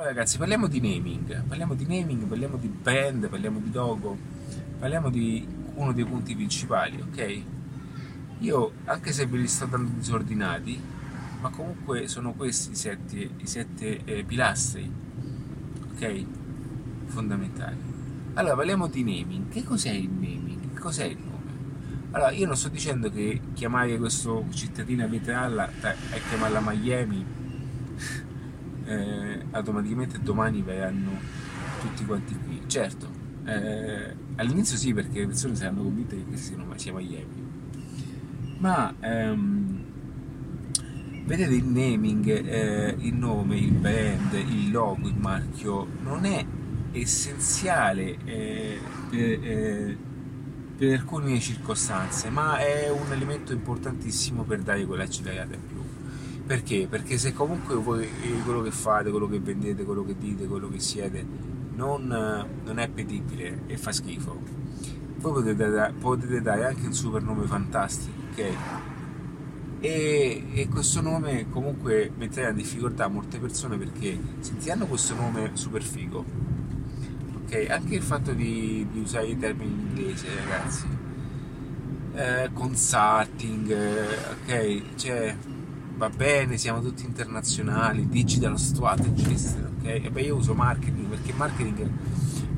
Allora ragazzi, parliamo di naming, parliamo di naming, parliamo di brand, parliamo di logo, parliamo di uno dei punti principali, ok? Io, anche se ve li sto dando disordinati, ma comunque sono questi i sette, i sette eh, pilastri, ok? Fondamentali. Allora, parliamo di naming. Che cos'è il naming? Che cos'è il nome? Allora, io non sto dicendo che chiamare questo cittadino a Vetralla e chiamarla Miami eh, automaticamente domani verranno tutti quanti qui. Certo, eh, all'inizio sì perché le persone saranno convinte che questo sia Miami, ma ehm, vedete il naming, eh, il nome, il brand, il logo, il marchio non è essenziale eh, per, eh, per, alcune circostanze, ma è un elemento importantissimo per dare quella accelerata in più. Perché? Perché se comunque voi quello che fate, quello che vendete, quello che dite, quello che siete non, non è appetibile e fa schifo, voi potete, potete dare anche un super nome fantastico, ok? E, e, questo nome comunque metterà in difficoltà molte persone perché sentiranno questo nome super figo ok anche il fatto di, di usare i termini in inglese ragazzi eh, consulting ok cioè va bene siamo tutti internazionali digital strategist ok? E beh io uso marketing perché marketing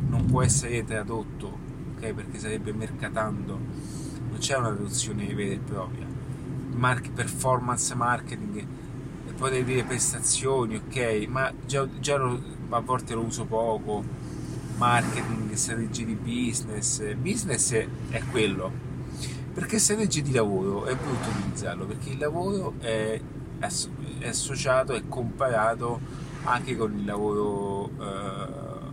non può essere tradotto ok? Perché sarebbe mercatando. Non c'è una traduzione vera e propria. Mark, performance marketing e potete dire prestazioni ok? Ma già, già lo, a volte lo uso poco. Marketing strategie di business. Business è quello perché strategie di lavoro è brutto utilizzarlo perché il lavoro è, è associato è comparato anche con il lavoro eh,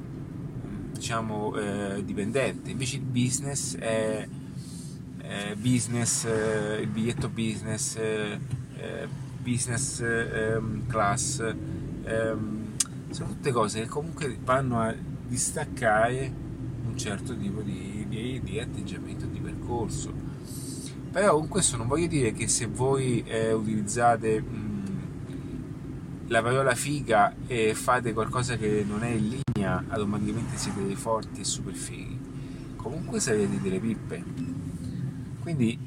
diciamo eh, dipendente invece il business è eh, business, eh, il biglietto business, eh, business ehm, class, ehm, sono tutte cose che comunque vanno a distaccare un certo tipo di, di, di atteggiamento, di percorso. Però con questo non voglio dire che se voi eh, utilizzate mh, la parola figa e fate qualcosa che non è in linea, automaticamente siete dei forti e super fighi. Comunque sarete delle pippe quindi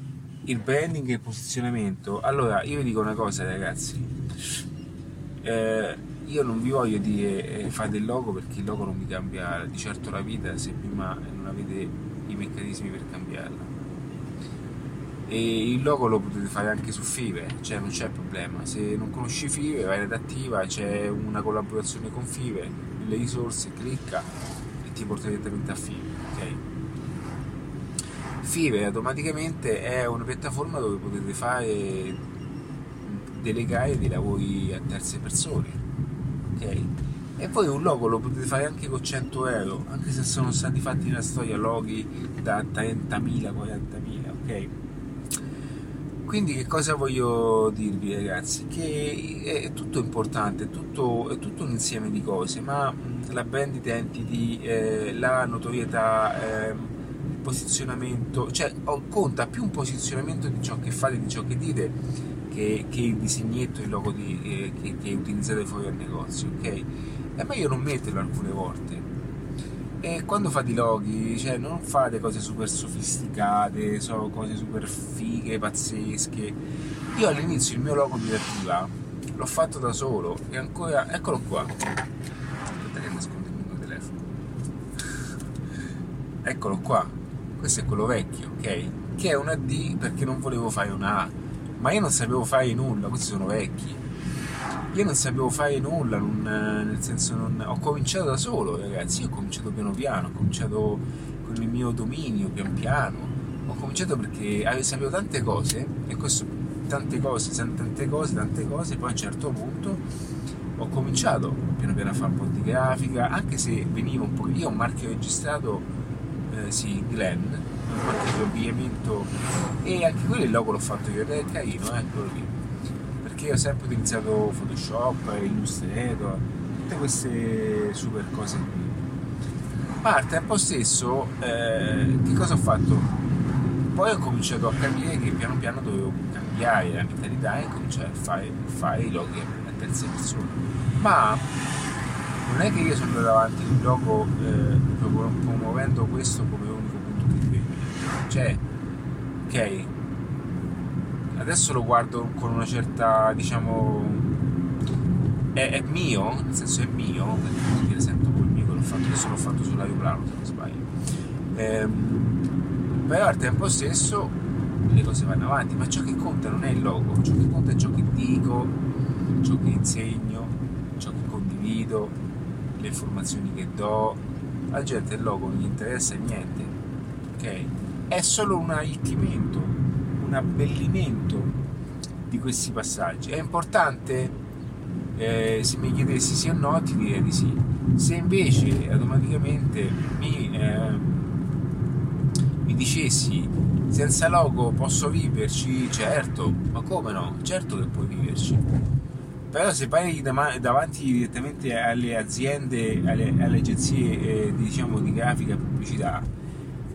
il branding e il posizionamento. Allora, io vi dico una cosa, ragazzi. Eh, io non vi voglio dire eh, fate il logo perché il logo non vi cambia di certo la vita se prima non avete i meccanismi per cambiarla. E il logo lo potete fare anche su Five, cioè non c'è problema. Se non conosci Five, vai ad attiva, c'è una collaborazione con Five, le risorse, clicca e ti porta direttamente a Five, ok? Fiverr automaticamente è una piattaforma dove potete fare delegare dei lavori a terze persone ok e poi un logo lo potete fare anche con 100 euro anche se sono stati fatti nella storia loghi da 30.000 40.000 ok quindi che cosa voglio dirvi ragazzi che è tutto importante è tutto, è tutto un insieme di cose ma la brand identity eh, la notorietà eh, posizionamento, cioè conta più un posizionamento di ciò che fate, di ciò che dite, che, che il disegnetto, il logo di, eh, che, che, utilizzate fuori al negozio, ok? È meglio non metterlo alcune volte. E quando fate i loghi, cioè non fate cose super sofisticate, so, cose super fighe, pazzesche. Io all'inizio il mio logo di attiva l'ho fatto da solo e ancora, eccolo qua. Aspetta che nascondo il mio telefono. Eccolo qua, questo è quello vecchio, ok? Che è una D perché non volevo fare una A, ma io non sapevo fare nulla, questi sono vecchi. Io non sapevo fare nulla, non, nel senso non, ho cominciato da solo, ragazzi, io ho cominciato piano piano, ho cominciato con il mio dominio pian piano, ho cominciato perché sapevo tante cose e questo tante cose, tante cose, tante cose, poi a un certo punto ho cominciato piano piano a fare un po' di grafica, anche se veniva un po'. Io ho un marchio registrato eh, sì, Glenn, un marchio di abbigliamento e anche quello il logo l'ho fatto io è carino, eh, eccolo lì. Perché ho sempre utilizzato Photoshop, Illustrator, tutte queste super cose qui. Ma al tempo stesso, eh, che cosa ho fatto? Poi ho cominciato a capire che piano piano dovevo cambiare la mentalità e cominciare a fare, fare i loghi a terze persone. Ma non è che io sono andato avanti il logo eh, promuovendo questo come unico punto di riferimento. Cioè, ok, adesso lo guardo con una certa, diciamo, è, è mio, nel senso è mio, perché sento quel mio che l'ho fatto, adesso l'ho fatto sulla Plano se non sbaglio. Ehm, però al tempo stesso le cose vanno avanti, ma ciò che conta non è il logo, ciò che conta è ciò che dico, ciò che insegno, ciò che condivido, le informazioni che do. La gente il logo non gli interessa niente, ok? È solo un arricchimento, un abbellimento di questi passaggi. È importante? Eh, se mi chiedessi sì o no, ti direi di sì. Se invece automaticamente mi, eh, mi dicessi senza logo posso viverci? Certo, ma come no? Certo che puoi viverci. Però se vai davanti direttamente alle aziende, alle, alle agenzie eh, diciamo, di grafica e pubblicità,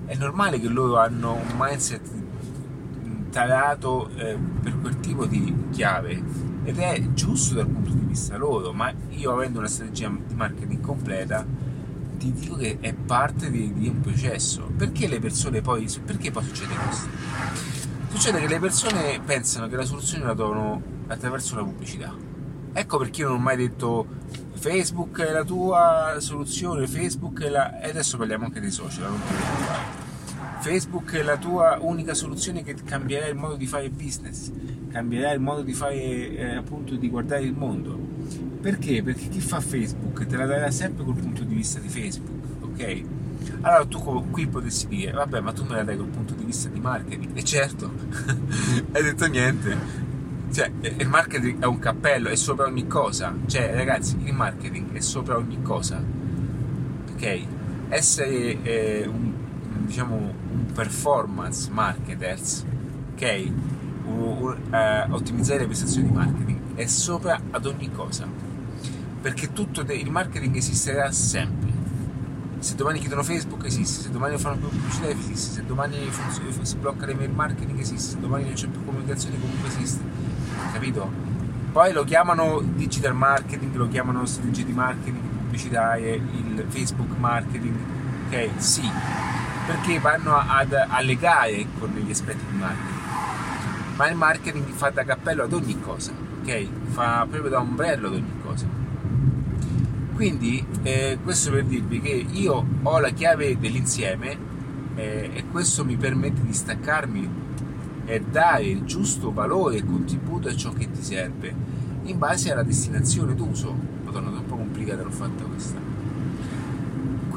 è normale che loro hanno un mindset talato eh, per quel tipo di chiave ed è giusto dal punto di vista loro, ma io avendo una strategia di marketing completa ti dico che è parte di, di, un processo. Perché le persone poi. Perché poi succede questo? Succede che le persone pensano che la soluzione la trovano attraverso la pubblicità. Ecco perché io non ho mai detto Facebook è la tua soluzione, Facebook è la. E adesso parliamo anche dei social, non Facebook è la tua unica soluzione che cambierà il modo di fare business, cambierà il modo di fare eh, appunto di guardare il mondo perché? Perché chi fa Facebook te la darà sempre col punto di vista di Facebook, ok? Allora tu qui potresti dire, vabbè, ma tu me la dai col punto di vista di marketing. E certo, hai detto niente. Cioè, il marketing è un cappello, è sopra ogni cosa. Cioè, ragazzi, il marketing è sopra ogni cosa. Ok? Essere eh, un, diciamo, un performance marketers, ok? Uh, uh, ottimizzare le prestazioni di marketing è sopra ad ogni cosa perché tutto il marketing esisterà sempre. Se domani chiudono Facebook esiste, se domani fanno più pubblicità esiste, se domani si blocca l'email marketing esiste, se domani non c'è più comunicazione comunque esiste, capito? Poi lo chiamano digital marketing, lo chiamano strategie di marketing, pubblicità e il Facebook marketing, ok? Sì, perché vanno ad allegare con gli aspetti di marketing. Ma il marketing fa da cappello ad ogni cosa, ok? Fa proprio da ombrello ad ogni cosa. Quindi eh, questo per dirvi che io ho la chiave dell'insieme eh, e questo mi permette di staccarmi e dare il giusto valore e contributo a ciò che ti serve in base alla destinazione d'uso. Madonna, è un po' complicata l'ho fatta questa.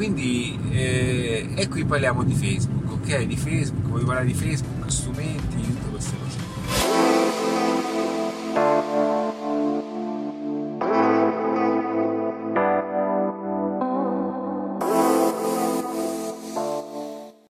Quindi, eh, e qui parliamo di Facebook, ok? Di Facebook, voglio parlare di Facebook, strumenti, tutte queste cose